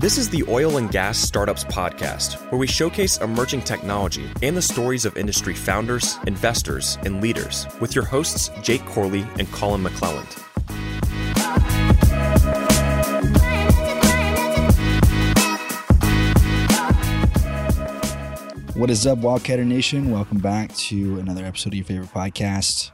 This is the Oil and Gas Startups Podcast, where we showcase emerging technology and the stories of industry founders, investors, and leaders with your hosts, Jake Corley and Colin McClelland. What is up, Wildcatter Nation? Welcome back to another episode of your favorite podcast.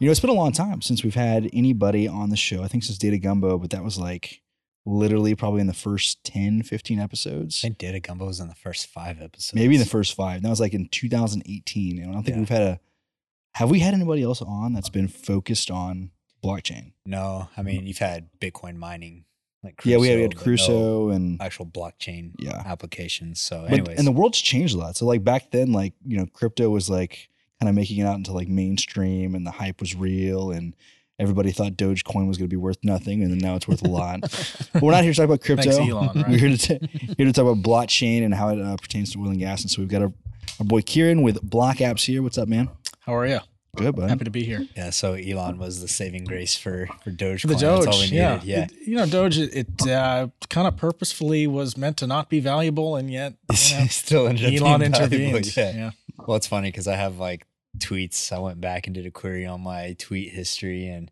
You know, it's been a long time since we've had anybody on the show. I think since Data Gumbo, but that was like literally probably in the first 10, 15 episodes. I think Data Gumbo was in the first five episodes. Maybe in the first five. That was like in 2018. And I don't think Yeah. we've had a, have we had anybody else on that's been focused on blockchain? No, I mean you've had Bitcoin mining, like yeah, we had, we had but no Crusoe and, actual blockchain yeah. applications. So, But, anyways, and the world's changed a lot. So like back then, like, you know, crypto was like kind of making it out into like mainstream and the hype was real and everybody thought Dogecoin was going to be worth nothing and then now it's worth a lot. but we're not here to talk about crypto. Thanks, Elon, right? We're here to, t- here to talk about blockchain and how it uh, pertains to oil and gas. And so we've got our, our boy Kieren with Block Apps here. What's up, man? How are you? Good, bud. Happy to be here. yeah, so Elon was the saving grace for for Dogecoin. The That's all we Doge, needed. yeah, yeah. It- you know, Doge, it, it uh, kind of purposefully was meant to not be valuable, and yet you know, Still ended Elon intervened. Yeah. Yeah. Well, it's funny because I have like tweets. I went back and did a query on my tweet history and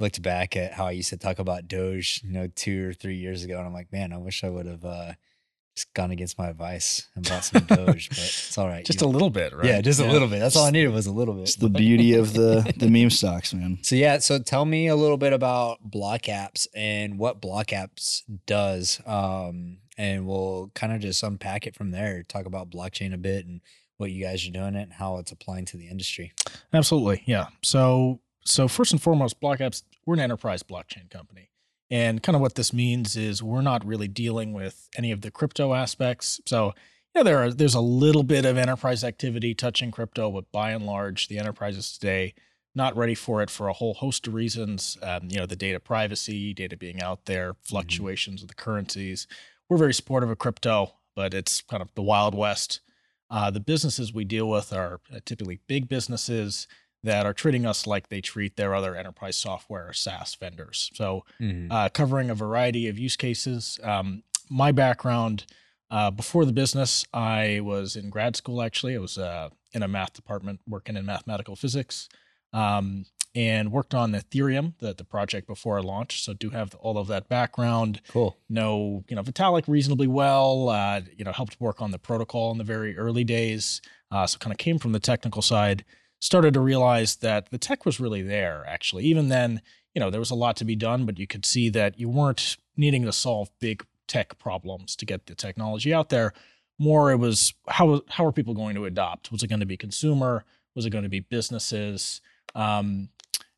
looked back at how I used to talk about Doge, you know, two or three years ago, and I'm like, man, I wish I would have uh, just gone against my advice and bought some Doge, but it's all right. just You- a little bit, right? yeah, just a little bit. That's all I needed was a little bit. It's the beauty of the, the meme stocks, man. So yeah, so tell me a little bit about Block Apps and what Block Apps does, um, and we'll kind of just unpack it from there. Talk about blockchain a bit and what you guys are doing it and how it's applying to the industry. Absolutely, yeah. So, so first and foremost, Block Apps, we're an enterprise blockchain company, and kind of what this means is we're not really dealing with any of the crypto aspects. So, yeah, there are there's a little bit of enterprise activity touching crypto, but by and large, the enterprises today not ready for it for a whole host of reasons. Um, you know, the data privacy, data being out there, fluctuations of the currencies. We're very supportive of crypto, but it's kind of the wild west. Uh, the businesses we deal with are uh, typically big businesses that are treating us like they treat their other enterprise software or SaaS vendors. So, uh, covering a variety of use cases. Um, my background uh, before the business, I was in grad school. Actually, I was uh, in a math department working in mathematical physics, um, and worked on Ethereum, the the project before I launched. So, do have all of that background Cool. know you know Vitalik reasonably well. Uh, you know, helped work on the protocol in the very early days. Uh, so kind of came from the technical side. Started to realize that the tech was really there. Actually, even then, you know, there was a lot to be done, but you could see that you weren't needing to solve big tech problems to get the technology out there. More, it was how how are people going to adopt? Was it going to be consumer? Was it going to be businesses? Um,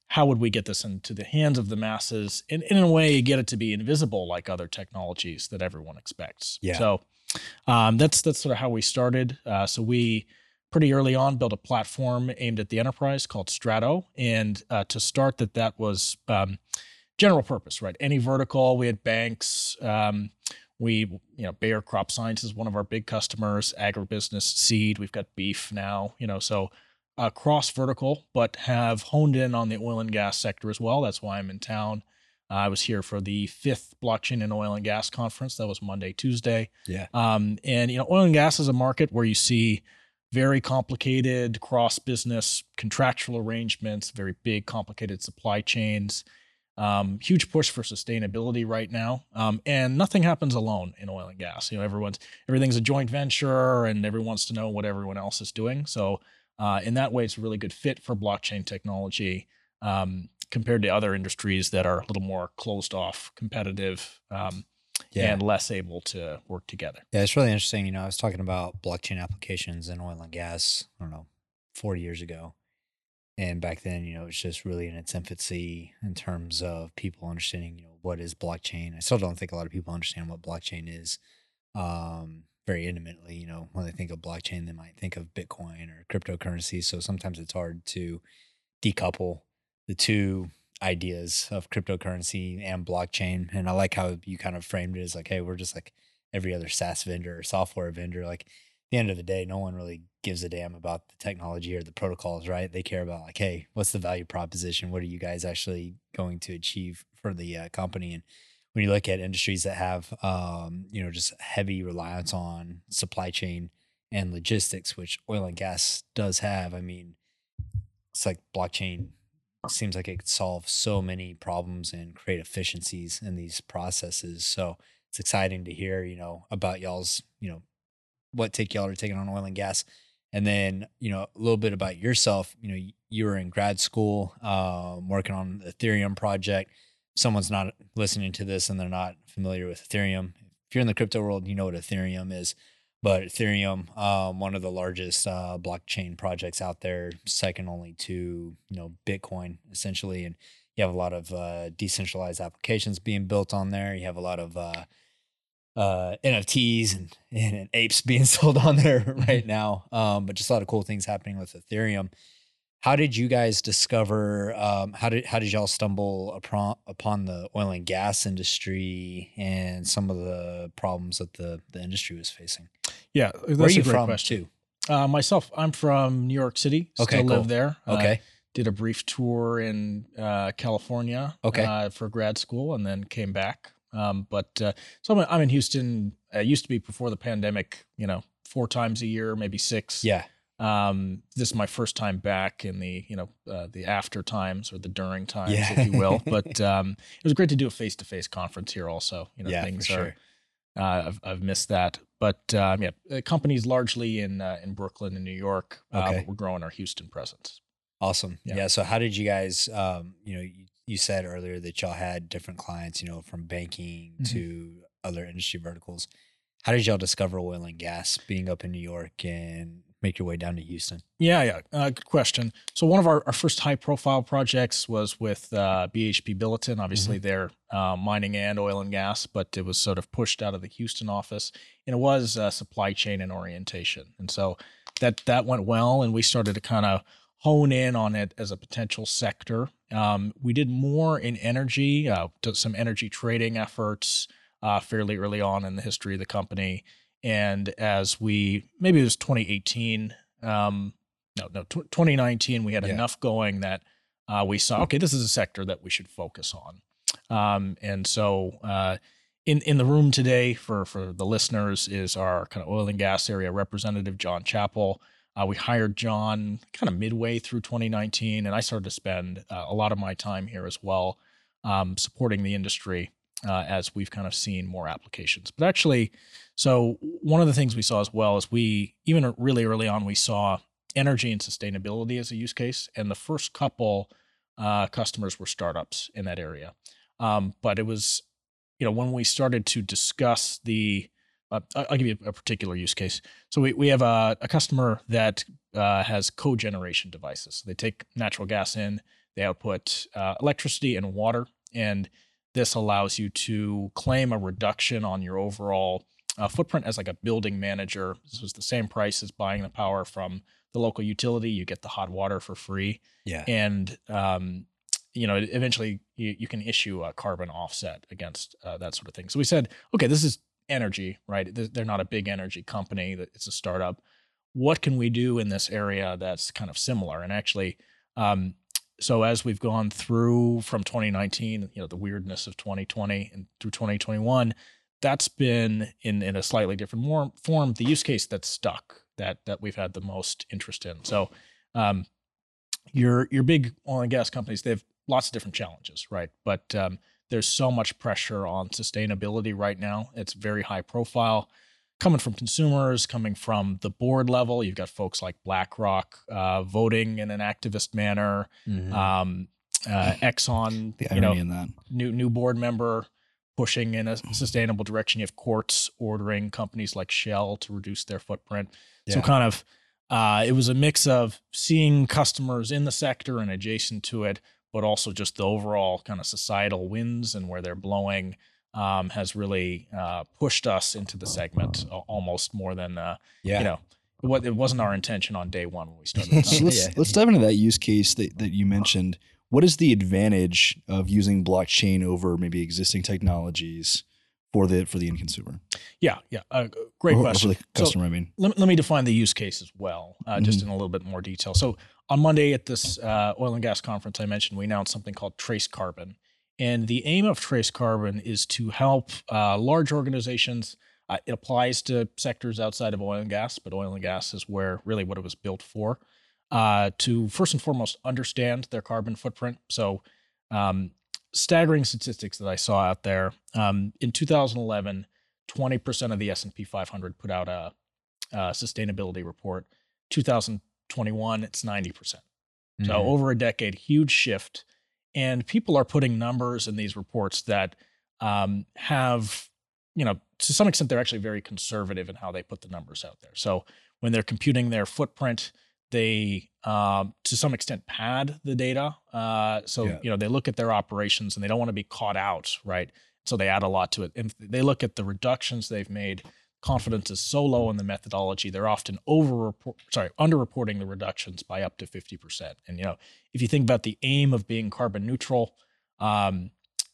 how would we get this into the hands of the masses and in a way get it to be invisible like other technologies that everyone expects Yeah. so um, that's that's sort of how we started uh, so we pretty early on built a platform aimed at the enterprise called strato and uh, to start that that was um, general purpose right any vertical we had banks um, we you know bayer crop science is one of our big customers agribusiness seed we've got beef now you know so uh, cross vertical, but have honed in on the oil and gas sector as well. That's why I'm in town. Uh, I was here for the fifth blockchain and oil and gas conference. That was Monday, Tuesday. Yeah. Um, and you know, oil and gas is a market where you see very complicated cross business contractual arrangements, very big, complicated supply chains. Um, huge push for sustainability right now, um, and nothing happens alone in oil and gas. You know, everyone's everything's a joint venture, and everyone wants to know what everyone else is doing. So, uh, in that way, it's a really good fit for blockchain technology um, compared to other industries that are a little more closed off, competitive, um, Yeah. and less able to work together. Yeah, it's really interesting. You know, I was talking about blockchain applications in oil and gas, I don't know, 40 years ago. And back then, you know, it was just really in its infancy in terms of people understanding, you know, what is blockchain. I still don't think a lot of people understand what blockchain is um, very intimately. You know, when they think of blockchain, they might think of Bitcoin or cryptocurrency. So sometimes it's hard to decouple the two ideas of cryptocurrency and blockchain. And I like how you kind of framed it as like, hey, we're just like every other SaaS vendor or software vendor. Like at the end of the day, no one really gives a damn about the technology or the protocols, right? They care about like, hey, what's the value proposition? What are you guys actually going to achieve for the uh, company? And when you look at industries that have, um, you know, just heavy reliance on supply chain and logistics, which oil and gas does have. I mean, it's like blockchain seems like it could solve so many problems and create efficiencies in these processes. So it's exciting to hear, you know, about y'all's, you know, what take y'all are taking on oil and gas. And then, you know, a little bit about yourself. You know, you were in grad school, um, working on the Ethereum project. Someone's not listening to this and they're not familiar with Ethereum. If you're in the crypto world, you know what Ethereum is. But Ethereum, um, one of the largest uh, blockchain projects out there, second only to you know Bitcoin, essentially. And you have a lot of uh, decentralized applications being built on there. You have a lot of uh, uh, NFTs and, and, apes being sold on there right now. Um, but just a lot of cool things happening with Ethereum. How did you guys discover? Um, how did how did y'all stumble upon upon the oil and gas industry and some of the problems that the the industry was facing? Yeah, that's Where are you a great from question. too? Uh, myself, I'm from New York City. Okay, Still cool. live there. Uh, Okay, did a brief tour in uh, California. Okay. Uh, for grad school, and then came back. Um, but uh, so I'm, I'm in Houston. I used to be before the pandemic. You know, four times a year, maybe six. yeah, Um, this is my first time back in the you know uh, the after times or the during times, Yeah. if you will. But um, it was great to do a face to face conference here. Also, you know, yeah, for things sure. Uh, I've, I've missed that. But um, yeah, uh, companies largely in uh, in Brooklyn and New York. Uh, Okay. but we're growing our Houston presence. Awesome. Yeah. Yeah. So how did you guys um, you know, you, you said earlier that y'all had different clients, you know, from banking Mhm. to other industry verticals. How did y'all discover oil and gas being up in New York and make your way down to Houston? Yeah, yeah. Uh, good question. So one of our, our first high profile projects was with uh, BHP Billiton. Obviously, they're uh, mining and oil and gas, but it was sort of pushed out of the Houston office, and it was uh, supply chain and orientation. And so that that went well, and we started to kind of hone in on it as a potential sector. Um, we did more in energy, uh, some energy trading efforts uh, fairly early on in the history of the company. And as we maybe it was 2018, um, no, no, tw 2019, we had Yeah. enough going that uh, we saw okay, this is a sector that we should focus on. Um, and so uh, in in the room today for for the listeners is our kind of oil and gas area representative John Chappell. Uh, we hired John kind of midway through 2019, and I started to spend uh, a lot of my time here as well, um, supporting the industry uh, as we've kind of seen more applications. But actually, so one of the things we saw as well is we even really early on we saw energy and sustainability as a use case, and the first couple uh, customers were startups in that area. Um, but it was, you know, when we started to discuss the, uh, I'll give you a particular use case. So we, we have a, a customer that uh, has cogeneration devices. They take natural gas in, they output uh, electricity and water, and this allows you to claim a reduction on your overall uh, footprint as like a building manager. This was the same price as buying the power from the local utility. You get the hot water for free Yeah. and um, you know eventually you, you can issue a carbon offset against uh, that sort of thing so we said okay this is energy right they're not a big energy company it's a startup what can we do in this area that's kind of similar and actually um, so as we've gone through from 2019 you know the weirdness of 2020 and through 2021 that's been in in a slightly different form the use case that's stuck that that we've had the most interest in. So um, your your big oil and gas companies they have lots of different challenges right? But um, there's so much pressure on sustainability right now. It's very high profile coming from consumers coming from the board level you've got folks like blackrock uh, voting in an activist manner Mhm. um, uh, exxon The you know irony in that. new new board member pushing in a sustainable direction. You have courts ordering companies like Shell to reduce their footprint. So kind of uh, it was a mix of seeing customers in the sector and adjacent to it, but also just the overall kind of societal winds and where they're blowing um, has really uh, pushed us into the segment almost more than uh, yeah. you know. What it wasn't our intention on day one when we started. So let's Yeah. let's dive into that use case that, that you mentioned. What is the advantage of using blockchain over maybe existing technologies for the for the end consumer? yeah, yeah, uh, great Or- or question. for the So- customer, I mean. let, let me define the use case as well, uh, just Mm-hmm. in a little bit more detail. So on Monday at this uh, oil and gas conference I mentioned, we announced something called Trace Carbon, And the aim of Trace Carbon is to help uh, large organizations. Uh, it applies to sectors outside of oil and gas, but oil and gas is where really what it was built for. Uh, to first and foremost understand their carbon footprint. So, um, staggering statistics that I saw out there. Um, in 2011, 20% of the S&P 500 put out a, a sustainability report. 2021, it's 90%. percent So over a decade, huge shift. And people are putting numbers in these reports that um, have, you know, to some extent, they're actually very conservative in how they put the numbers out there. So when they're computing their footprint, they um, to some extent pad the data. Uh, so Yeah. you know they look at their operations and they don't want to be caught out, right? So they add a lot to it. And they look at the reductions they've made. Confidence is so low in the methodology; they're often over sorry, underreporting the reductions by up to fifty percent. And you know, if you think about the aim of being carbon neutral, um,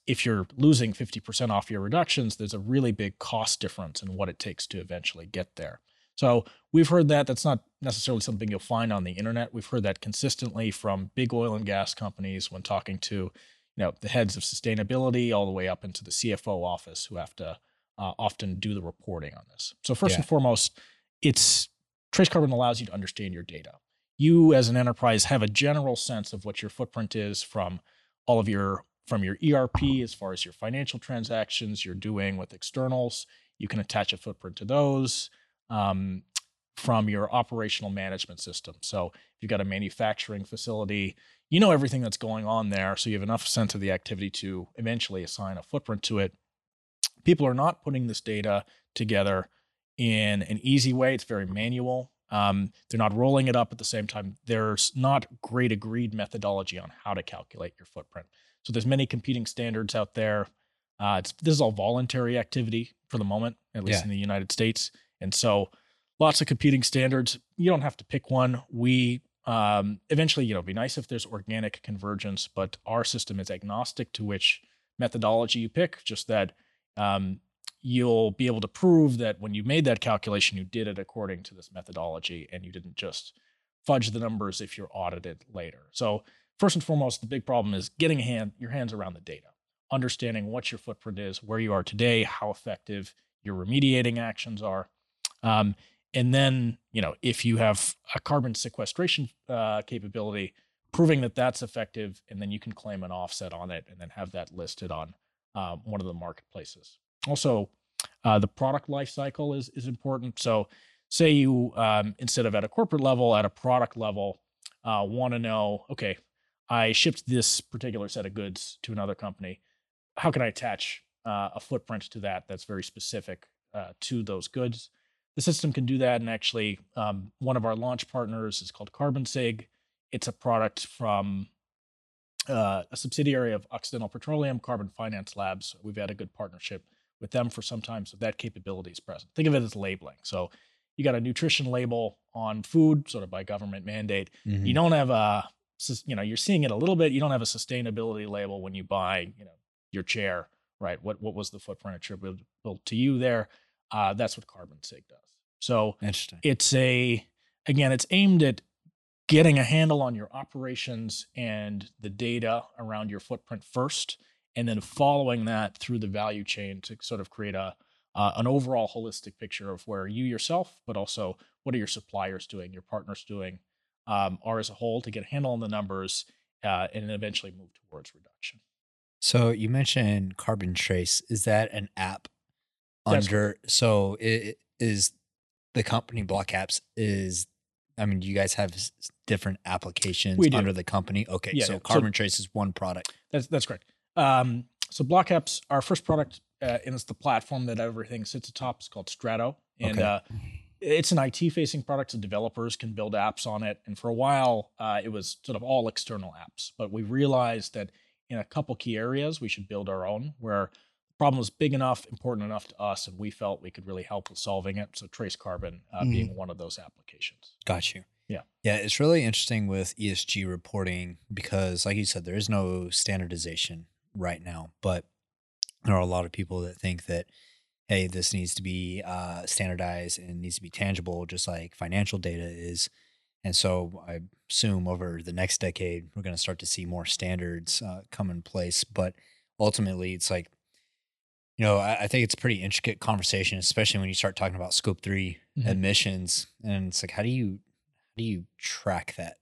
if you're losing fifty percent off your reductions, there's a really big cost difference in what it takes to eventually get there. So we've heard that. That's not necessarily something you'll find on the internet. We've heard that consistently from big oil and gas companies when talking to, you know, the heads of sustainability all the way up into the CFO office who have to uh, often do the reporting on this. So first Yeah. and foremost, it's Trace Carbon allows you to understand your data. You as an enterprise have a general sense of what your footprint is from all of your from your ERP as far as your financial transactions you're doing with externals. You can attach a footprint to those um, from your operational management system. So if you've got a manufacturing facility, you know everything that's going on there. So you have enough sense of the activity to eventually assign a footprint to it. People are not putting this data together in an easy way. It's very manual. Um, they're not rolling it up at the same time. There's not great agreed methodology on how to calculate your footprint. So there's many competing standards out there. Uh, it's, this is all voluntary activity for the moment, at least Yeah. in the United States. And so lots of competing standards. You don't have to pick one. We um, eventually, you know, it'd be nice if there's organic convergence, but our system is agnostic to which methodology you pick, just that um, you'll be able to prove that when you made that calculation, you did it according to this methodology and you didn't just fudge the numbers if you're audited later. So, first and foremost, the big problem is getting hand, your hands around the data, understanding what your footprint is, where you are today, how effective your remediating actions are. Um, and then, you know, if you have a carbon sequestration uh, capability, proving that that's effective, and then you can claim an offset on it and then have that listed on uh, one of the marketplaces. Also, uh, the product life cycle is is important. So, say you um, instead of at a corporate level, at a product level, uh, want to know, okay, I shipped this particular set of goods to another company. How can I attach uh, a footprint to that that's very specific uh, to those goods? The system can do that, and actually, um, one of our launch partners is called CarbonSig. It's a product from uh, a subsidiary of Occidental Petroleum, Carbon Finance Labs. We've had a good partnership with them for some time, so that capability is present. Think of it as labeling. So you got a nutrition label on food, sort of by government mandate. Mhm. You don't have a, you know, you're seeing it a little bit. You don't have a sustainability label when you buy, you know, your chair, right? What what was the footprint attributable to you there? Uh, that's what Carbon Sig does. So Interesting. it's a again it's aimed at getting a handle on your operations and the data around your footprint first and then following that through the value chain to sort of create a uh, an overall holistic picture of where you yourself but also what are your suppliers doing your partners doing um, are as a whole to get a handle on the numbers uh, and eventually move towards reduction So you mentioned Carbon Trace. Is that an app That's under? So it is the company Block Apps is. I mean, do you guys have s- different applications We do. under the company? Okay, Yeah, so yeah. So- Carbon Trace is one product. That's that's correct. Um, so Block Apps, our first product, uh, and it's the platform that everything sits atop. It's called Strato, and Okay. uh, it's an IT-facing product, so developers can build apps on it. And for a while, uh, it was sort of all external apps. But we realized that in a couple key areas, we should build our own, where problem was big enough, important enough to us, and we felt we could really help with solving it. So Trace Carbon uh, being one of those applications. Got you. Yeah. Yeah, it's really interesting with ESG reporting because, like you said, there is no standardization right now, but there are a lot of people that think that, hey, this needs to be uh, standardized and needs to be tangible, just like financial data is. And so I assume over the next decade, we're going to start to see more standards uh, come in place. But ultimately it's like, you know, I, I think it's a pretty intricate conversation, especially when you start talking about scope 3 Mhm. emissions. And it's like, how do you how do you track that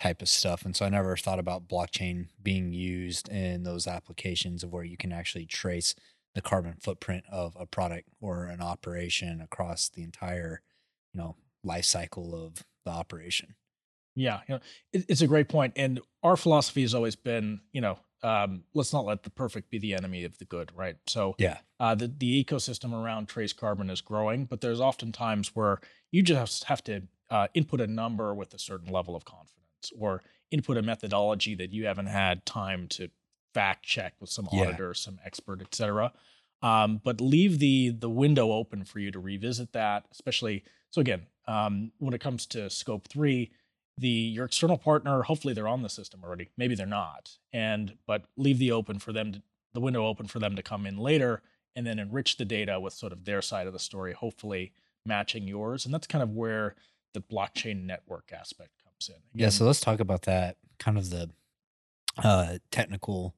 type of stuff? And so I never thought about blockchain being used in those applications of where you can actually trace the carbon footprint of a product or an operation across the entire, you know, life cycle of the operation. Yeah, you know, it, it's a great point, and our philosophy has always been, you know, um, let's not let the perfect be the enemy of the good, right? So, Yeah. uh, the the ecosystem around trace carbon is growing, but there's often times where you just have to uh, input a number with a certain level of confidence, or input a methodology that you haven't had time to fact check with some Yeah. auditor, some expert, et cetera. Um, but leave the the window open for you to revisit that, especially. So again, um, when it comes to scope three, the your external partner hopefully they're on the system already. Maybe they're not. And but leave the open for them to the window open for them to come in later and then enrich the data with sort of their side of the story hopefully matching yours. And that's kind of where the blockchain network aspect comes in. Yeah, so let's talk about that kind of the uh, technical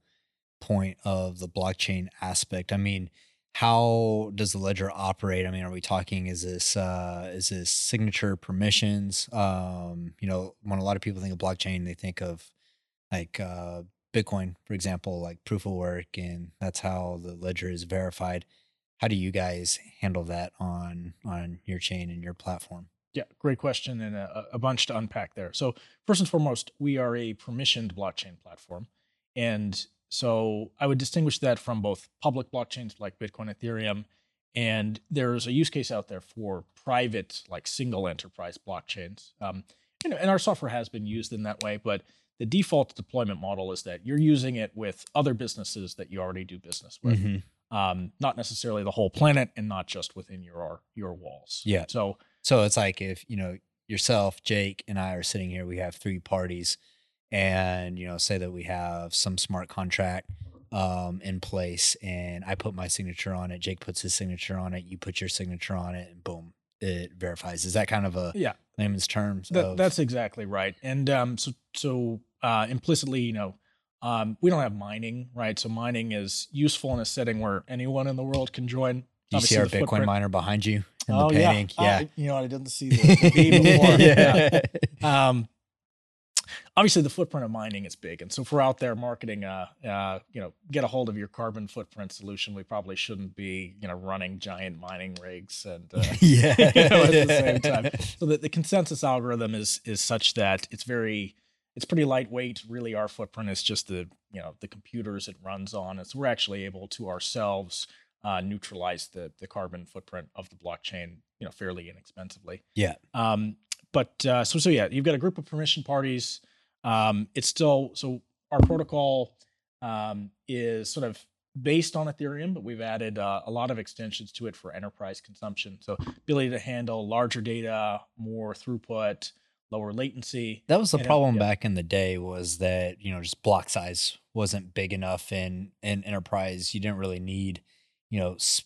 point of the blockchain aspect. I mean, how does the ledger operate? I mean, are we talking is this uh, is this signature permissions? Um, you know, when a lot of people think of blockchain, they think of like uh, Bitcoin, for example, like proof of work, and that's how the ledger is verified. How do you guys handle that on on your chain and your platform? Yeah, great question and a, a bunch to unpack there. So, first and foremost, we are a permissioned blockchain platform. And so I would distinguish that from both public blockchains like Bitcoin, Ethereum, and there's a use case out there for private, like single enterprise blockchains. Um, and, and our software has been used in that way, but the default deployment model is that you're using it with other businesses that you already do business with Mhm. um, not necessarily the whole planet and not just within your your walls. Yeah. So So it's like if, you know, yourself, Jake, and I are sitting here, we have three parties, and, you know, say that we have some smart contract um, in place, and I put my signature on it, Jake puts his signature on it, you put your signature on it, and boom, it verifies. Is that kind of a yeah, layman's terms? that, of, that's exactly right. And um, so so uh, implicitly, you know, um, we don't have mining, right? So mining is useful in a setting where anyone in the world can join. You see our Bitcoin footprint- miner behind you in oh the painting? yeah, Yeah. I- you know, I didn't see the, the before. Yeah. um, obviously the footprint of mining is big and so if we're out there marketing uh, uh, you know get a hold of your carbon footprint solution we probably shouldn't be you know running giant mining rigs and uh, yeah. you know, at the same time so the, the consensus algorithm is is such that it's very it's pretty lightweight really our footprint is just the you know the computers it runs on and so we're actually able to ourselves uh, neutralize the the carbon footprint of the blockchain you know fairly inexpensively Yeah. um, but uh, so so yeah, you've got a group of permission parties. Um, it's still so our protocol um, is sort of based on Ethereum, but we've added uh, a lot of extensions to it for enterprise consumption. So ability to handle larger data, more throughput, lower latency. That was the And it- problem yeah. back in the day was that, you know, just block size wasn't big enough in in enterprise. You didn't really need, you know, s-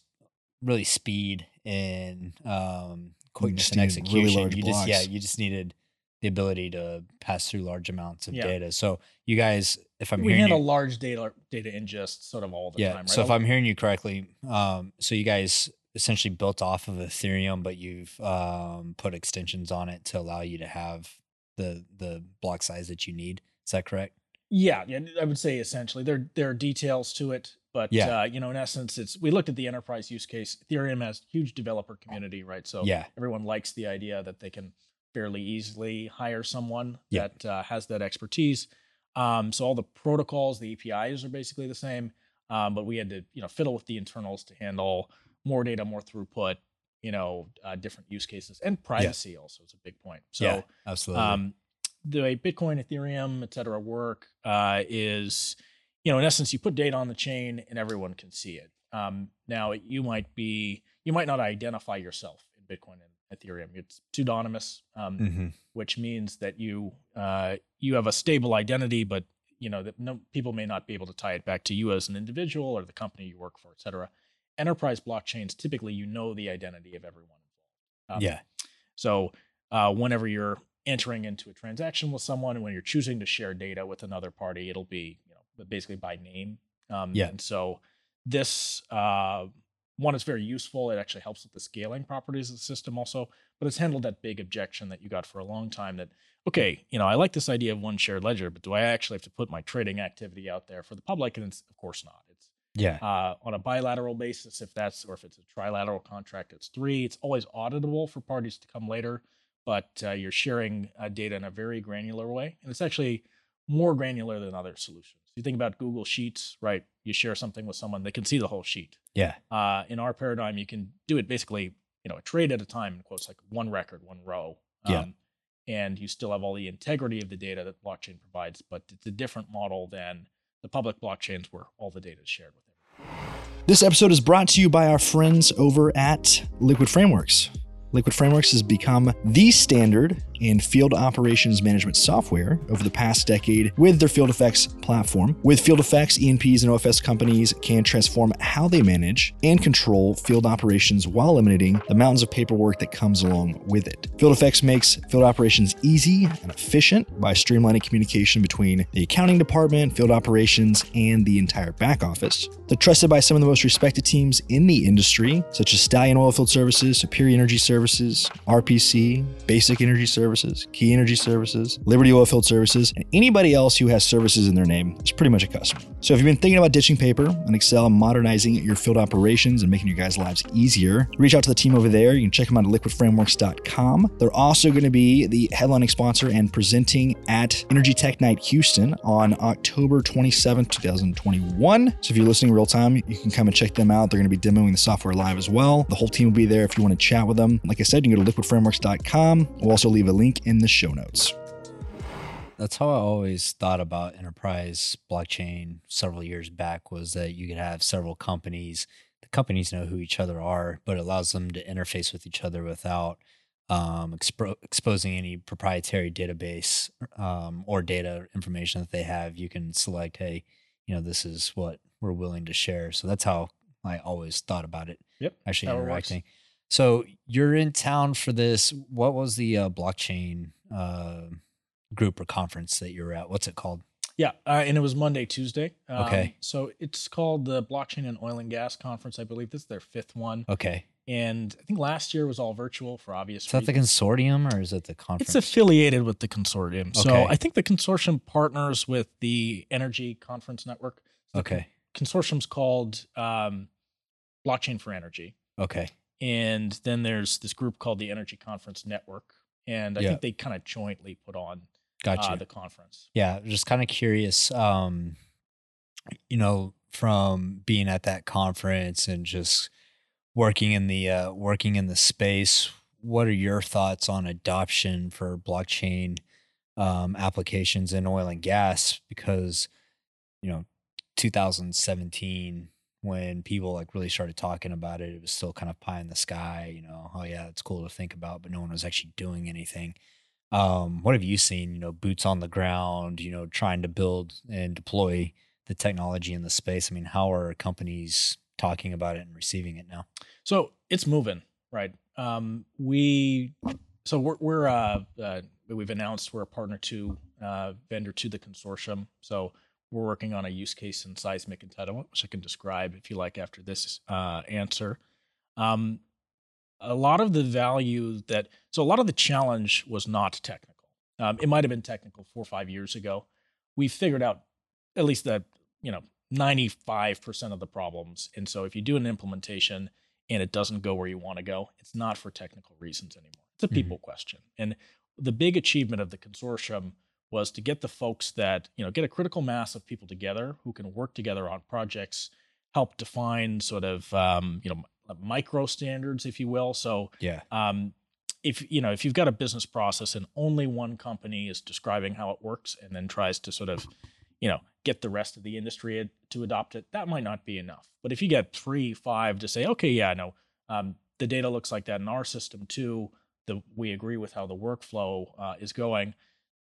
really speed and um quickness just and really execution. large you just yeah, you just needed the ability to pass through large amounts of Yeah. data. So you guys, if I'm we hearing handle you, large data data ingest sort of all the yeah. time. Right? So if I'm hearing you correctly, um, so you guys essentially built off of Ethereum, but you've um, put extensions on it to allow you to have the the block size that you need. Is that correct? Yeah, yeah, I would say essentially there there are details to it, but Yeah. uh, you know, in essence, it's we looked at the enterprise use case. Ethereum has huge developer community, right? So Yeah. everyone likes the idea that they can fairly easily hire someone Yeah. that uh, has that expertise. Um, so all the protocols, the APIs are basically the same, um, but we had to you know fiddle with the internals to handle more data, more throughput, you know, uh, different use cases, and privacy also is a big point. So yeah, absolutely. um, the way Bitcoin, Ethereum, et cetera, work uh, is, you know, in essence, you put data on the chain and everyone can see it. Um, now, you might be, you might not identify yourself in Bitcoin and Ethereum. It's pseudonymous, um, Mhm. which means that you uh, you have a stable identity, but you know that no people may not be able to tie it back to you as an individual or the company you work for, et cetera. Enterprise blockchains typically you know the identity of everyone involved. Um, yeah, so uh, whenever you're entering into a transaction with someone, and when you're choosing to share data with another party, it'll be know basically by name. Um, Yeah. And so this uh, one is very useful. It actually helps with the scaling properties of the system also, but it's handled that big objection that you got for a long time that, okay, you know, I like this idea of one shared ledger, but do I actually have to put my trading activity out there for the public? And it's, of course not. It's Yeah. uh, on a bilateral basis, if that's, or if it's a trilateral contract, it's three. It's always auditable for parties to come later, but uh, you're sharing uh, data in a very granular way. And it's actually more granular than other solutions. You think about Google Sheets, right? You share something with someone, they can see the whole sheet. Yeah. Uh, in our paradigm, you can do it basically, you know, a trade at a time, in quotes, like one record, one row. Yeah. Um, and you still have all the integrity of the data that blockchain provides, but it's a different model than the public blockchains where all the data is shared with everyone. This episode is brought to you by our friends over at Liquid Frameworks. Liquid Frameworks has become the standard in field operations management software over the past decade with their FieldFX platform. With FieldFX, E&Ps and OFS companies can transform how they manage and control field operations while eliminating the mountains of paperwork that comes along with it. FieldFX makes field operations easy and efficient by streamlining communication between the accounting department, field operations, and the entire back office. They're trusted by some of the most respected teams in the industry, such as Stallion Oilfield Services, Superior Energy Services, RPC, Basic Energy Services, Key Energy Services, Liberty Oilfield Services, and anybody else who has services in their name is pretty much a customer. So if you've been thinking about ditching paper and Excel and modernizing your field operations and making your guys' lives easier, reach out to the team over there. You can check them out at liquidframeworks.com. They're also going to be the headlining sponsor and presenting at Energy Tech Night Houston on October 27th, 2021. So if you're listening real time, you can come and check them out. They're going to be demoing the software live as well. The whole team will be there if you want to chat with them. Like I said, you can go to liquidframeworks.com. We'll also leave a link in the show notes. That's how I always thought about enterprise blockchain several years back was that you could have several companies. The companies know who each other are, but it allows them to interface with each other without um, expo- exposing any proprietary database um, or data information that they have. You can select, hey, you know, this is what we're willing to share. So that's how I always thought about it. Yep. Actually how it works. So you're in town for this. What was the uh, blockchain uh, group or conference that you were at? What's it called? Yeah, uh, and it was Monday, Tuesday. Um, Okay. So it's called the Blockchain and Oil and Gas Conference. I believe this is their fifth one, Okay. and I think last year was all virtual for obvious Is that the consortium or is it the conference? It's affiliated with the consortium. So Okay. I think the consortium partners with the Energy Conference Network. The okay. consortium's called um, Blockchain for Energy. Okay. And then there's this group called the Energy Conference Network. And I Yeah. think they kind of jointly put on Gotcha. uh, the conference. yeah. Just kind of curious, um, you know, from being at that conference and just working in the uh, working in the space, what are your thoughts on adoption for blockchain um, applications in oil and gas? Because you know, 2017 when people like really started talking about it, it was still kind of pie in the sky. You know, oh yeah, it's cool to think about, but no one was actually doing anything. Um, what have you seen? You know, boots on the ground. You know, trying to build and deploy the technology in the space. I mean, how are companies talking about it and receiving it now? So it's moving, right? Um, we so we're, we're uh, uh, we've announced we're a partner to uh, vendor to the consortium. So we're working on a use case in seismic entitlement, which I can describe if you like after this uh, answer. Um, a lot of the value that so a lot of the challenge was not technical. Um, it might have been technical four or five years ago. We figured out at least that you know 95% of the problems. And so if you do an implementation and it doesn't go where you want to go, it's not for technical reasons anymore. It's a Mhm. people question. And the big achievement of the consortium was to get the folks that, you know, get a critical mass of people together who can work together on projects, help define sort of, um, you know, micro standards, if you will. So Yeah. um, if you know if you've got a business process and only one company is describing how it works and then tries to sort of you know get the rest of the industry ad- to adopt it that might not be enough but if you get three five to say okay yeah no um, the data looks like that in our system too the we agree with how the workflow uh, is going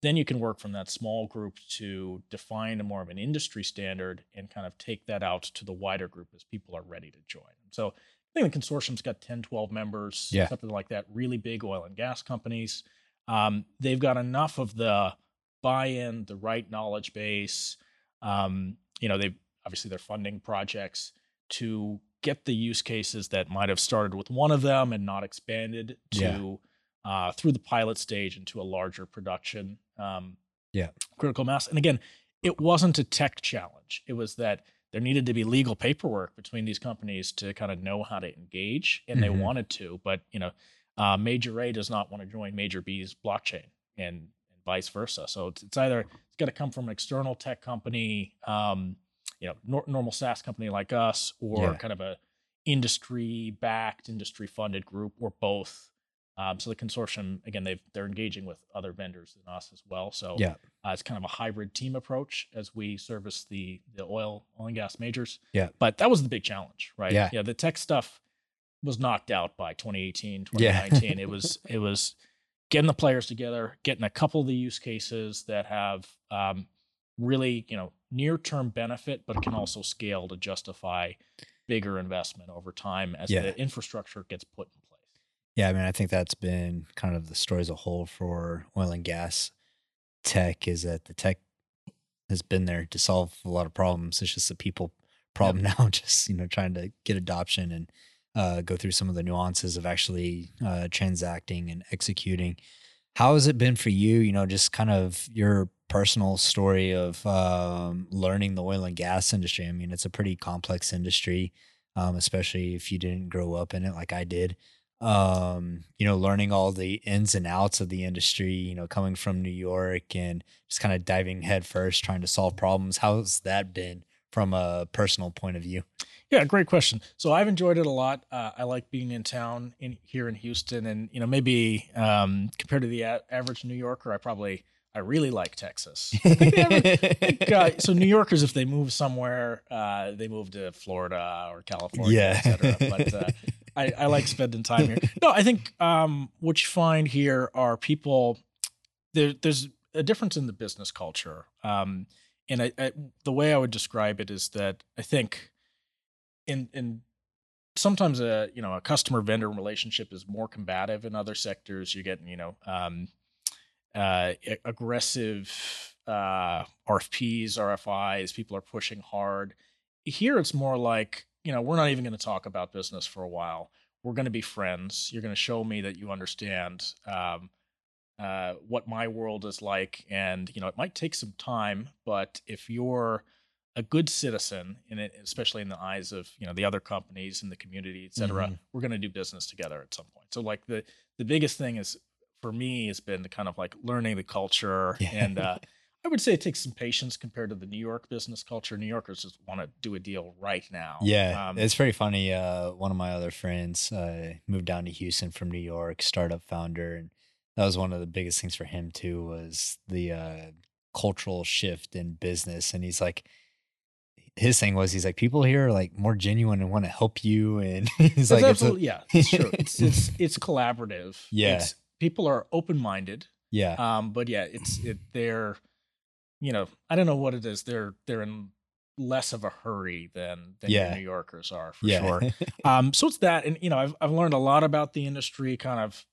then you can work from that small group to define a more of an industry standard and kind of take that out to the wider group as people are ready to join so I think the consortium's got 10, 12 members, Yeah. something like that, really big oil and gas companies. Um, they've got enough of the buy in, the right knowledge base. Um, you know, they've obviously they're funding projects to get the use cases that might have started with one of them and not expanded to uh, through the pilot stage into a larger production. Um, Yeah. critical mass. And again, it wasn't a tech challenge. It was that there needed to be legal paperwork between these companies to kind of know how to engage, and they Mhm. wanted to. But you know, uh, Major A does not want to join Major B's blockchain, and, and vice versa. So it's, it's either it's got to come from an external tech company, um, you know, nor- normal SaaS company like us, or Yeah. kind of a industry backed, industry funded group, or both. Um, so the consortium, again, they've they're engaging with other vendors than us as well. So Yeah. uh, it's kind of a hybrid team approach as we service the the oil oil and gas majors. Yeah. But that was the big challenge, right? Yeah. Yeah. The tech stuff was knocked out by 2018, Yeah. 2019. it was it was getting the players together, getting a couple of the use cases that have um, really you know near term benefit, but can also scale to justify bigger investment over time as Yeah. the infrastructure gets put in place. Yeah, I mean, I think that's been kind of the story as a whole for oil and gas tech is that the tech has been there to solve a lot of problems. It's just a people problem now, just you know, trying to get adoption and uh, go through some of the nuances of actually uh, transacting and executing. How has it been for you? You know, just kind of your personal story of um, learning the oil and gas industry. I mean, it's a pretty complex industry, um, especially if you didn't grow up in it like I did um you know learning all the ins and outs of the industry you know coming from new york and just kind of diving headfirst trying to solve problems how's that been from a personal point of view Yeah, great question. So I've enjoyed it a lot. Uh, I like being in town in here in Houston, and you know maybe um, compared to the a- average New Yorker, I probably I really like Texas. Think the average- I think, uh, so New Yorkers, if they move somewhere, uh, they move to Florida or California, Yeah. et cetera. But uh, I, I like spending time here. No, I think um, what you find here are people. There, there's a difference in the business culture, um, and I, I, the way I would describe it is that I think in in sometimes a you know a customer vendor relationship is more combative in other sectors. You're getting you know um, uh, aggressive uh, RFPs, RFIs. People are pushing hard. Here, it's more like you know we're not even going to talk about business for a while. We're going to be friends. You're going to show me that you understand um, uh, what my world is like, and you know it might take some time, but if you're a good citizen in it, especially in the eyes of you know the other companies in the community, et cetera, Mhm. we're going to do business together at some point. So like the the biggest thing is for me has been the kind of like learning the culture Yeah. and uh, I would say it takes some patience compared to the New York business culture. New Yorkers just want to do a deal right now. Yeah, Um, it's pretty funny. Uh, one of my other friends uh, moved down to Houston from New York, startup founder, and that was one of the biggest things for him too was the uh, cultural shift in business. And he's like, his thing was, he's like, people here are like more genuine and want to help you, and he's It's like, absolutely, yeah, it's true. It's it's it's collaborative. Yeah. It's, people are open minded. yeah, Um, but yeah, it's it they're you know, I don't know what it is. They're they're in less of a hurry than than Yeah. New Yorkers are for yeah, sure. Um, so it's that, and you know, I've I've learned a lot about the industry, kind of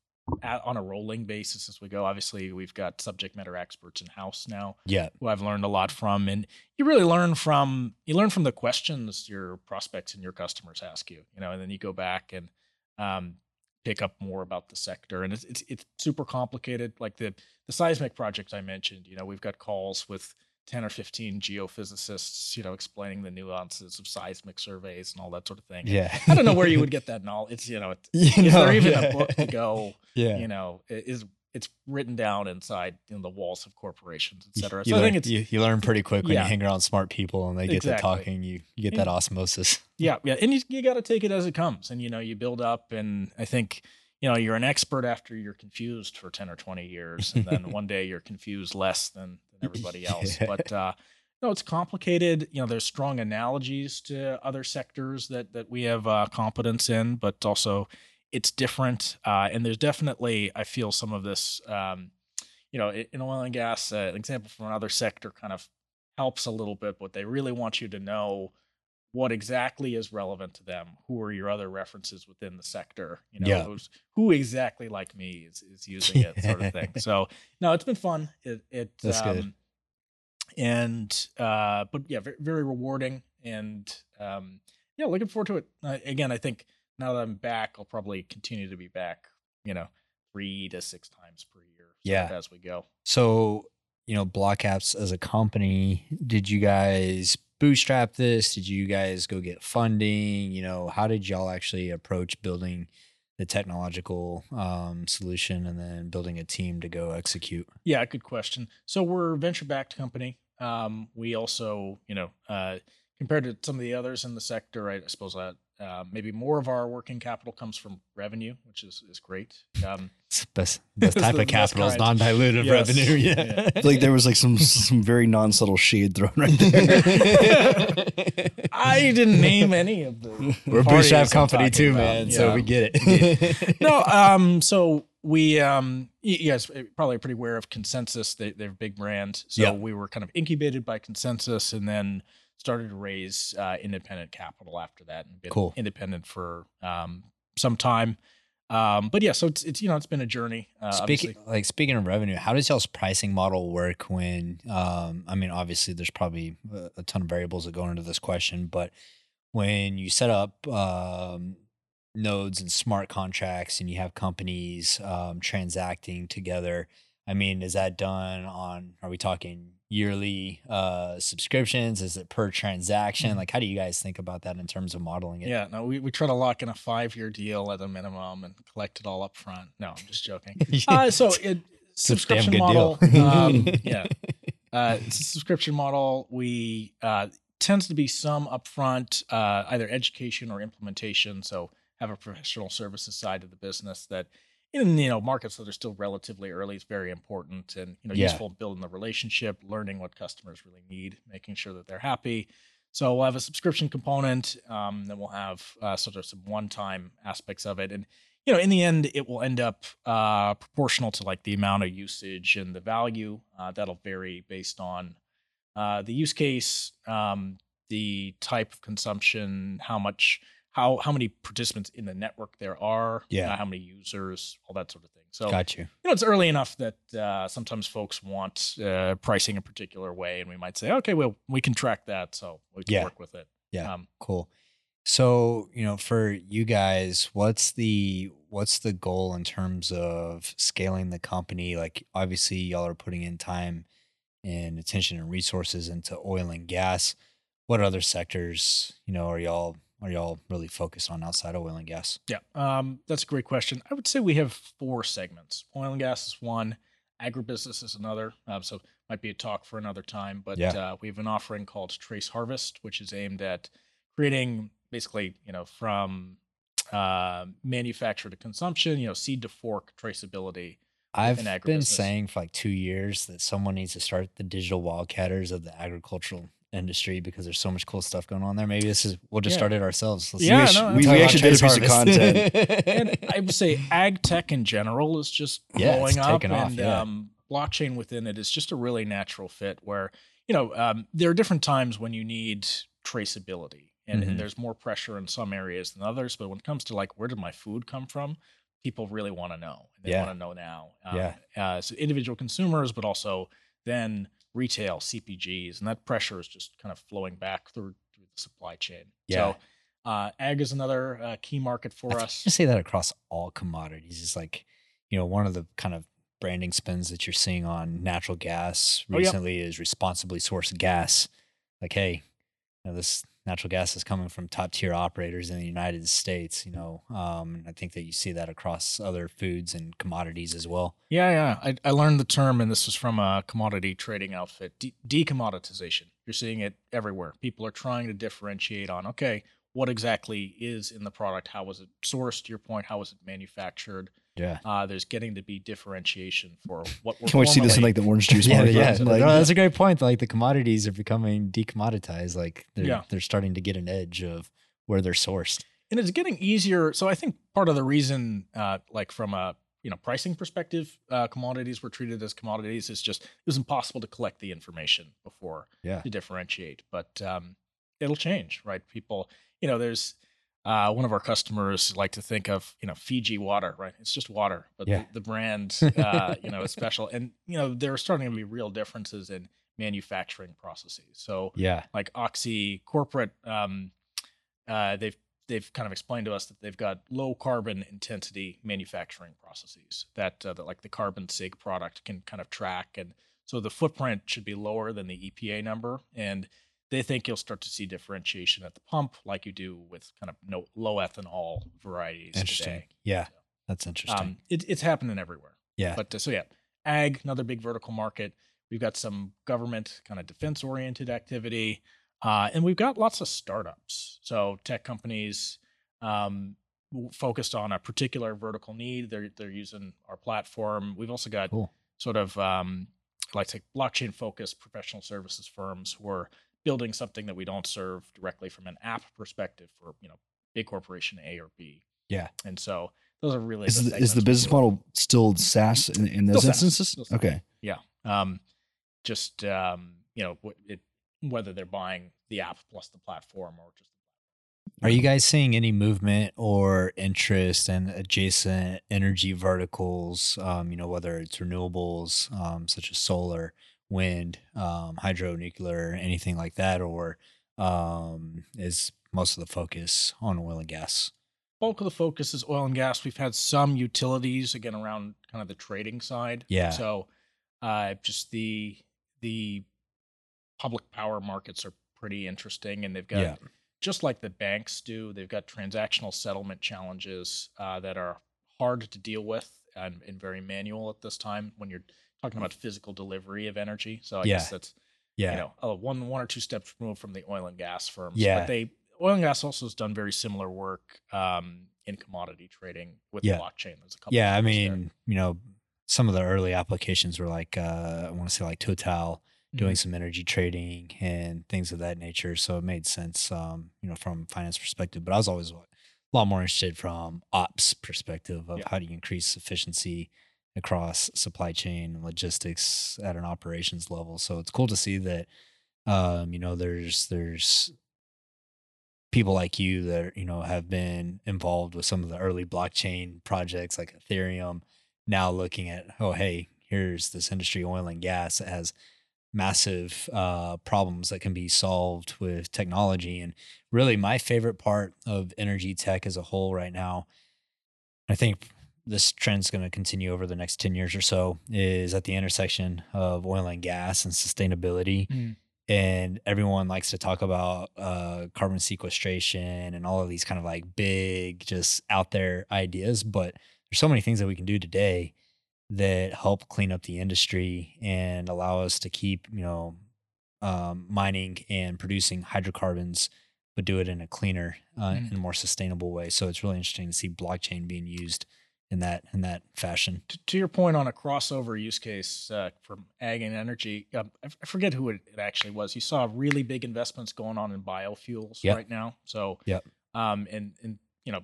at, on a rolling basis as we go. Obviously, we've got subject matter experts in house now yeah, who I've learned a lot from, and you really learn from you learn from the questions your prospects and your customers ask you, you know, and then you go back and um, pick up more about the sector, and it's it's, it's super complicated. Like the the seismic project I mentioned, you know, we've got calls with. 10 or 15 geophysicists, you know, explaining the nuances of seismic surveys and all that sort of thing. yeah. I don't know where you would get that knowledge. It's, you know, it, You is know, there even yeah. a book to go Yeah, you know it is it's written down inside in the walls of corporations et cetera You, so i think it's you, you learn pretty quick when Yeah. you hang around smart people and they get Exactly. to talking. You you get that osmosis. yeah yeah and you, you got to take it as it comes and you know you build up and i think you know you're an expert after you're confused for 10 or 20 years and then one day you're confused less than, than everybody else Yeah. but uh no, it's complicated. You know, there's strong analogies to other sectors that that we have uh, competence in, but also it's different. Uh, and there's definitely, I feel, some of this. Um, you know, in oil and gas, uh, an example from another sector kind of helps a little bit, but they really want you to know what exactly is relevant to them. Who are your other references within the sector? You know, Yeah. who's, who exactly like me is, is using it, sort of thing. So, no, it's been fun. It, it That's good. um, and uh, but yeah, very, very rewarding, and um, yeah, looking forward to it. Uh, again, I think now that I'm back, I'll probably continue to be back. You know, three to six times per year. Yeah. as we go. So, you know, Block Apps as a company, did you guys bootstrap this? Did you guys go get funding? You know, how did y'all actually approach building the technological um, solution and then building a team to go execute? Yeah, good question. So we're a venture backed company. Um, we also, you know, uh, compared to some of the others in the sector, I suppose that uh, maybe more of our working capital comes from revenue, which is is great. Um, best, best type of capital is non-dilutive Yes. revenue. Yeah. Yeah. Like there was like some some very non subtle shade thrown right there. I didn't name any of the. We're a parties bootstrap company too, about. man. So we get it. no, um, so we, um, you guys probably pretty aware of ConsenSys. They, they're a big brand. So Yeah. we were kind of incubated by ConsenSys and then started to raise uh, independent capital after that and been Cool. independent for um, some time. Um, but yeah, so it's, it's, you know, it's been a journey. Uh, Speaking obviously. like speaking of revenue, how does y'all's pricing model work when um I mean obviously there's probably a, a ton of variables that go into this question, but when you set up um nodes and smart contracts and you have companies um transacting together, I mean is that done on are we talking yearly uh subscriptions? Is it per transaction? Mhm. Like how do you guys think about that in terms of modeling it? Yeah, no, we, we try to lock in a five year deal at a minimum and collect it all up front. No, I'm just joking. Uh, so it It's a damn subscription model. um, yeah, uh, subscription model. We uh, tends to be some upfront, uh, either education or implementation. So have a professional services side of the business that in you know markets that are still relatively early is very important and you know Yeah. useful in building the relationship, learning what customers really need, making sure that they're happy. So we'll have a subscription component. Um, then we'll have uh, sort of some one-time aspects of it, and you know, in the end, it will end up uh, proportional to like the amount of usage and the value. Uh, that'll vary based on uh, the use case, um, the type of consumption, how much, how how many participants in the network there are, Yeah. uh, how many users, all that sort of thing. So Got you. you know, it's early enough that uh, sometimes folks want uh, pricing a particular way, and we might say, okay, well, we can track that, so we can Yeah. work with it. Yeah. Um, Cool. So, you know, for you guys, what's the what's the goal in terms of scaling the company? Like obviously y'all are putting in time and attention and resources into oil and gas. What other sectors, you know, are y'all are y'all really focused on outside of oil and gas? Yeah, um, that's a great question. I would say we have four segments. Oil and gas is one, agribusiness is another. Um, so might be a talk for another time. But Yeah. uh, we have an offering called Trace Harvest, which is aimed at creating basically, you know, from uh, manufacture to consumption, you know, seed to fork traceability. I've been saying for like two years that someone needs to start the digital wildcatters of the agricultural industry because there's so much cool stuff going on there. Maybe this is we'll just Yeah. start it ourselves. Let's Yeah, see. no, we, we actually did a piece of content. and I would say ag tech in general is just Yeah, blowing up, taken off, and yeah. um, blockchain within it is just a really natural fit. Where you know um, there are different times when you need traceability, and, Mhm. and there's more pressure in some areas than others. But when it comes to like where did my food come from, people really want to know. They Yeah. want to know now. Um, Yeah. Uh, so individual consumers, but also then retail CPGs, and that pressure is just kind of flowing back through through the supply chain. Yeah. So uh, ag is another uh, key market for think us. you say that across all commodities. It's like, you know, one of the kind of branding spins that you're seeing on natural gas Oh, yep. recently is responsibly sourced gas. Like, hey, you know, this natural gas is coming from top tier operators in the United States, you know. Um, I think that you see that across other foods and commodities as well. Yeah, yeah. I, I learned the term, and this was from a commodity trading outfit de- decommoditization. You're seeing it everywhere. People are trying to differentiate on, okay, what exactly is in the product? How was it sourced? To your point, how was it manufactured? Yeah. Uh, there's getting to be differentiation for what we're Can we see this in like the orange juice Yeah, market? yeah. Like, no, that's a great point. Like the commodities are becoming decommoditized. Like they're Yeah. they're starting to get an edge of where they're sourced. and it's getting easier. So I think part of the reason, uh, like from a you know pricing perspective, uh, commodities were treated as commodities is just it was impossible to collect the information before Yeah. to differentiate. But um, it'll change, right? People, you know, there's uh, one of our customers like to think of you know Fiji water, right? It's just water, but Yeah. the, the brand, uh, you know, is special. And you know, there are starting to be real differences in manufacturing processes. So Yeah. like Oxy corporate, um, uh, they've they've kind of explained to us that they've got low carbon intensity manufacturing processes that uh, that like the carbon sig product can kind of track, and so the footprint should be lower than the EPA number, and they think you'll start to see differentiation at the pump, like you do with kind of no low ethanol varieties Interesting. today. Yeah. That's interesting. Um, it, it's happening everywhere. yeah. But uh, so yeah, ag, another big vertical market. We've got some government kind of defense oriented activity, uh, and we've got lots of startups. So tech companies um, focused on a particular vertical need. They're they're using our platform. We've also got Cool. sort of um, like say blockchain focused professional services firms who are building something that we don't serve directly from an app perspective for you know big corporation A or B. Yeah. and so those are really Is the is the business model still SaaS in, in those Still instances? SaaS. Okay. Yeah, um, just um, you know it, whether they're buying the app plus the platform or just Are you guys seeing any movement or interest in adjacent energy verticals? Um, you know, whether it's renewables, um, such as solar, wind, um, hydro, nuclear, anything like that, or um, is most of the focus on oil and gas? bulk of the focus is oil and gas. We've had some utilities again around kind of the trading side. Yeah. So uh, just the the public power markets are pretty interesting, and they've got Yeah. just like the banks do. They've got transactional settlement challenges uh, that are hard to deal with and, and very manual at this time when you're talking about physical delivery of energy. So I Yeah. guess that's Yeah. you know, oh, one one or two steps removed from the oil and gas firms. Yeah. But they oil and gas also has done very similar work um, in commodity trading with Yeah. blockchain. There's a couple. yeah, I those there. mean, you know, some of the early applications were like uh, I want to say like Total doing some energy trading and things of that nature. So it made sense, um, you know, from finance perspective. But I was always a lot more interested from ops perspective of Yeah. how do you increase efficiency across supply chain logistics at an operations level. So it's cool to see that, um, you know, there's there's people like you that you know have been involved with some of the early blockchain projects like Ethereum. Now looking at oh hey here's this industry oil and gas has massive uh, problems that can be solved with technology. And really, my favorite part of energy tech as a whole right now, I think this trend's going to continue over the next 10 years or so, is at the intersection of oil and gas and sustainability. Mm. And everyone likes to talk about uh, carbon sequestration and all of these kind of like big, just out there ideas. But there's so many things that we can do today that help clean up the industry and allow us to keep, you know, um, mining and producing hydrocarbons, but do it in a cleaner uh, Mhm. and more sustainable way. So it's really interesting to see blockchain being used in that in that fashion. to, to your point on a crossover use case uh, from ag and energy, uh, I forget who it, it actually was. You saw really big investments going on in biofuels Yep. right now. So, Yep. um, and and you know,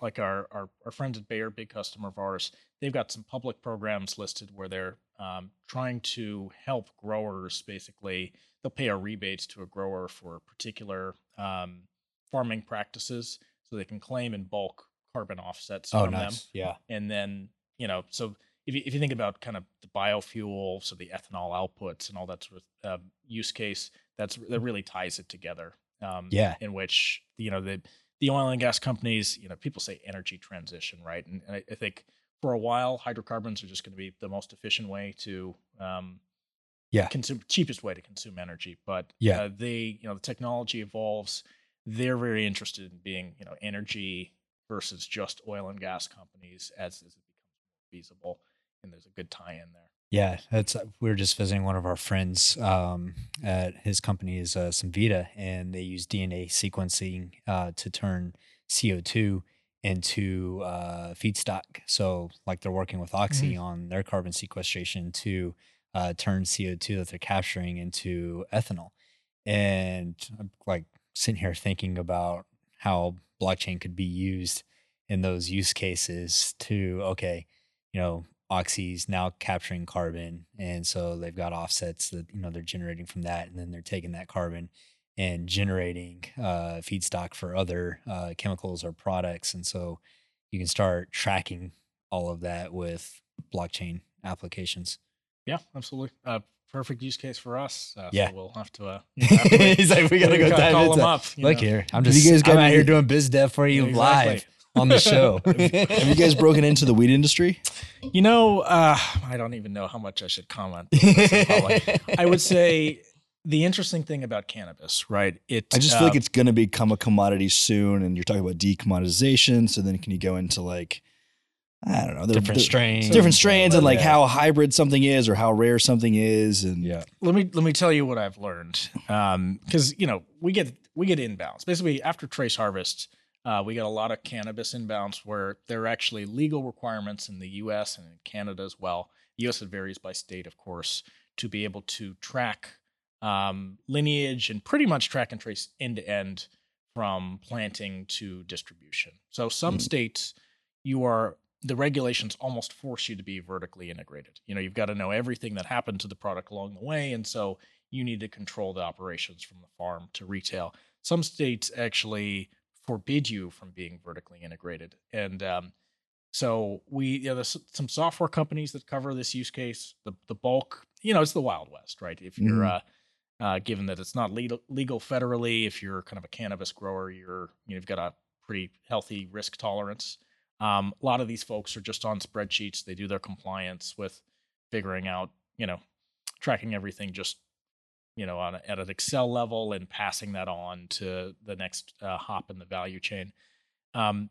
like our, our our friends at Bayer, big customer of ours, they've got some public programs listed where they're um, trying to help growers. Basically, they'll pay a rebates to a grower for particular um, farming practices, so they can claim in bulk carbon offsets from them Yeah. and then you know so if you, if you think about kind of the biofuel so the ethanol outputs and all that sort of uh, use case that's that really ties it together um, Yeah. in which you know the the oil and gas companies you know people say energy transition right and, and I, I think for a while hydrocarbons are just going to be the most efficient way to um, Yeah. consume cheapest way to consume energy but Yeah. uh, they you know the technology evolves they're very interested in being you know energy versus just oil and gas companies as, as it becomes more feasible and there's a good tie in there Yeah, that's uh, we were just visiting one of our friends um, at his company is uh, and they use DNA sequencing uh, to turn CO two into uh, feedstock. So, like they're working with Oxy on their carbon sequestration to uh, turn CO two that they're capturing into ethanol. And I'm like sitting here thinking about how blockchain could be used in those use cases to okay, you know, Oxy's now capturing carbon, and so they've got offsets that you know they're generating from that, and then they're taking that carbon and generating uh, feedstock for other uh, chemicals or products, and so you can start tracking all of that with blockchain applications. yeah absolutely uh, perfect use case for us. Uh, Yeah. so we'll have to. Uh, you know, have to He's like, we gotta go dive call into them that. up. you Look know. here, I'm Have just you guys I'm out here doing biz dev for you Exactly. live on the show. Have you guys broken into the weed industry? You know, uh, I don't even know how much I should comment. on this in public. I would say the interesting thing about cannabis, right? It. I just feel like uh, it's going to become a commodity soon, and you're talking about decommoditization. So then, can you go into like, I don't know, the- different the- strains, different strains, and like Yeah. how hybrid something is, or how rare something is, and Yeah. let me let me tell you what I've learned. Because you know we get we get inbounds. Basically, after trace harvest, uh, we get a lot of cannabis inbounds where there are actually legal requirements in the U.S. and in Canada as well. U.S. it varies by state, of course, to be able to track um, lineage and pretty much track and trace end to end from planting to distribution. So some Mm. states you are the regulations almost force you to be vertically integrated. You know, you've got to know everything that happened to the product along the way, and so you need to control the operations from the farm to retail. Some states actually forbid you from being vertically integrated, and um, so we, you know, there's some software companies that cover this use case. The the bulk, you know, it's the Wild West, right? If you're Mhm. uh, uh, given that it's not legal, legal federally, if you're kind of a cannabis grower, you're you know, you've got a pretty healthy risk tolerance. Um, a lot of these folks are just on spreadsheets. They do their compliance with figuring out, you know, tracking everything just, you know, on a, at an Excel level and passing that on to the next uh, hop in the value chain. Um,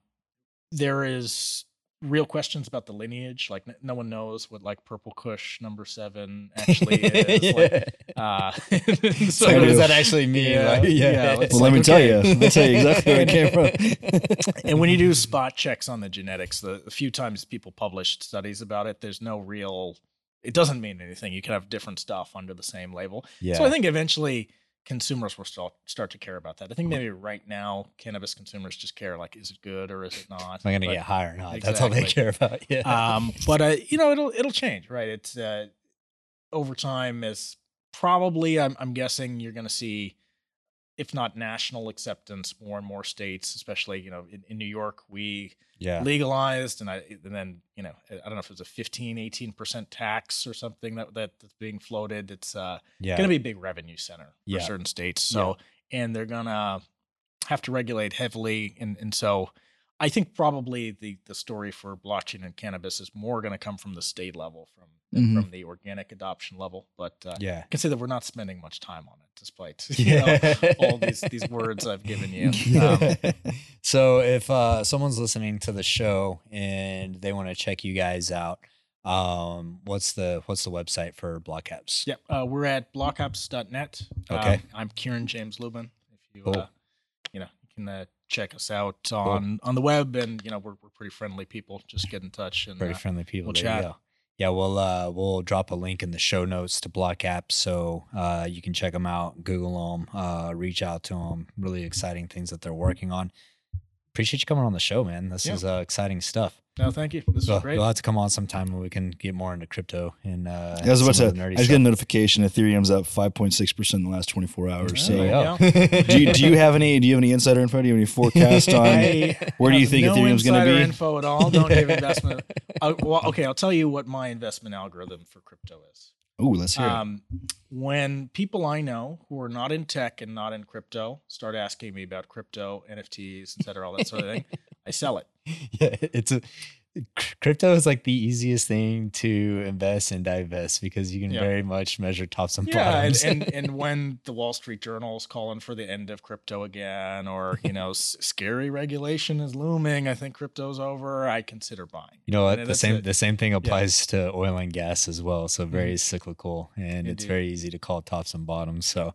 there is real questions about the lineage. Like n- no one knows what like Purple Kush number seven actually is. Like, uh, So what does that actually mean? Yeah, Like, yeah, it's well, let like, me tell you, let me tell you exactly where it came from. and when you do spot checks on the genetics, the, the few times people published studies about it, there's no real. It doesn't mean anything. You can have different stuff under the same label. yeah. So I think eventually consumers will start start to care about that. I think maybe right now cannabis consumers just care like, is it good or is it not? Am I gonna get high or not? That's all they care about. Yeah. um, but uh, you know, it'll it'll change, right? It's uh, over time is probably I'm I'm guessing you're going to see, if not national acceptance, more and more states, especially you know in, in New York, we yeah. legalized, and I and then you know I don't know if it was a 15, 18 percent tax or something that, that that's being floated. It's uh, Yeah. going to be a big revenue center for Yeah. certain states. So and they're gonna have to regulate heavily, and and so I think probably the the story for blockchain and cannabis is more going to come from the state level, from Mhm. from the organic adoption level. But uh, yeah. I can say that we're not spending much time on it, despite you know, all these these words I've given you. Um, so if uh, someone's listening to the show and they want to check you guys out, um, what's the what's the website for Block Apps? Yep. Uh, we're at blockapps.net. Okay. Um, I'm Kieren James Lubin. If you, Cool. uh, you know, you can uh, check us out on on the web, and you know, we're we're pretty friendly people. Just get in touch and Very uh, friendly people. we'll chat. Yeah, we'll uh, we'll drop a link in the show notes to Block Apps, so uh, you can check them out, Google them, uh, reach out to them. Really exciting things that they're working on. Appreciate you coming on the show, man. This Yeah. is uh, exciting stuff. No, thank you. This So was great. you'll have to come on sometime when we can get more into crypto and uh, I was about to. of I just got a notification. Ethereum's up 5.6 percent in the last 24 hours. Yeah, So, yeah. do you, do you have any? Do you have any insider info? Do you have any forecast on I where do you think no Ethereum's going to insider be? Info at all? Don't give investment. uh, well, okay, I'll tell you what my investment algorithm for crypto is. Ooh, let's hear it. Um, when people I know who are not in tech and not in crypto start asking me about crypto, NFTs, et cetera, all that sort of thing, I sell it. yeah, it's a crypto is like the easiest thing to invest and divest because you can Yeah. very much measure tops and Yeah, and, bottoms. and and when the Wall Street Journal is calling for the end of crypto again, or you know, s- scary regulation is looming, I think crypto's over. I consider buying. you know what? And The same it. the same thing applies to oil and gas as well. So mm-hmm. very cyclical, and it's very easy to call tops and bottoms. So.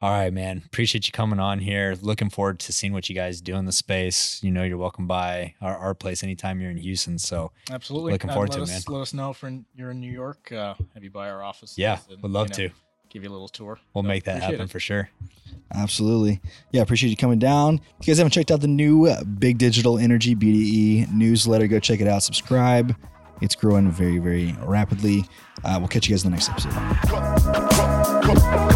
All right, man. Appreciate you coming on here. Looking forward to seeing what you guys do in the space. You know, you're welcome by our, our place anytime you're in Houston. So, Absolutely. Looking Uh, forward let to it, us, Let us know if you're in New York. Uh, have you by our office? yeah, would love to. Give you a little tour. We'll So, make that happen it. for sure. Absolutely. Yeah, appreciate you coming down. If you guys haven't checked out the new uh, Big Digital Energy BDE newsletter, go check it out. Subscribe. It's growing very, very rapidly. Uh, we'll catch you guys in the next episode. Come, come, come,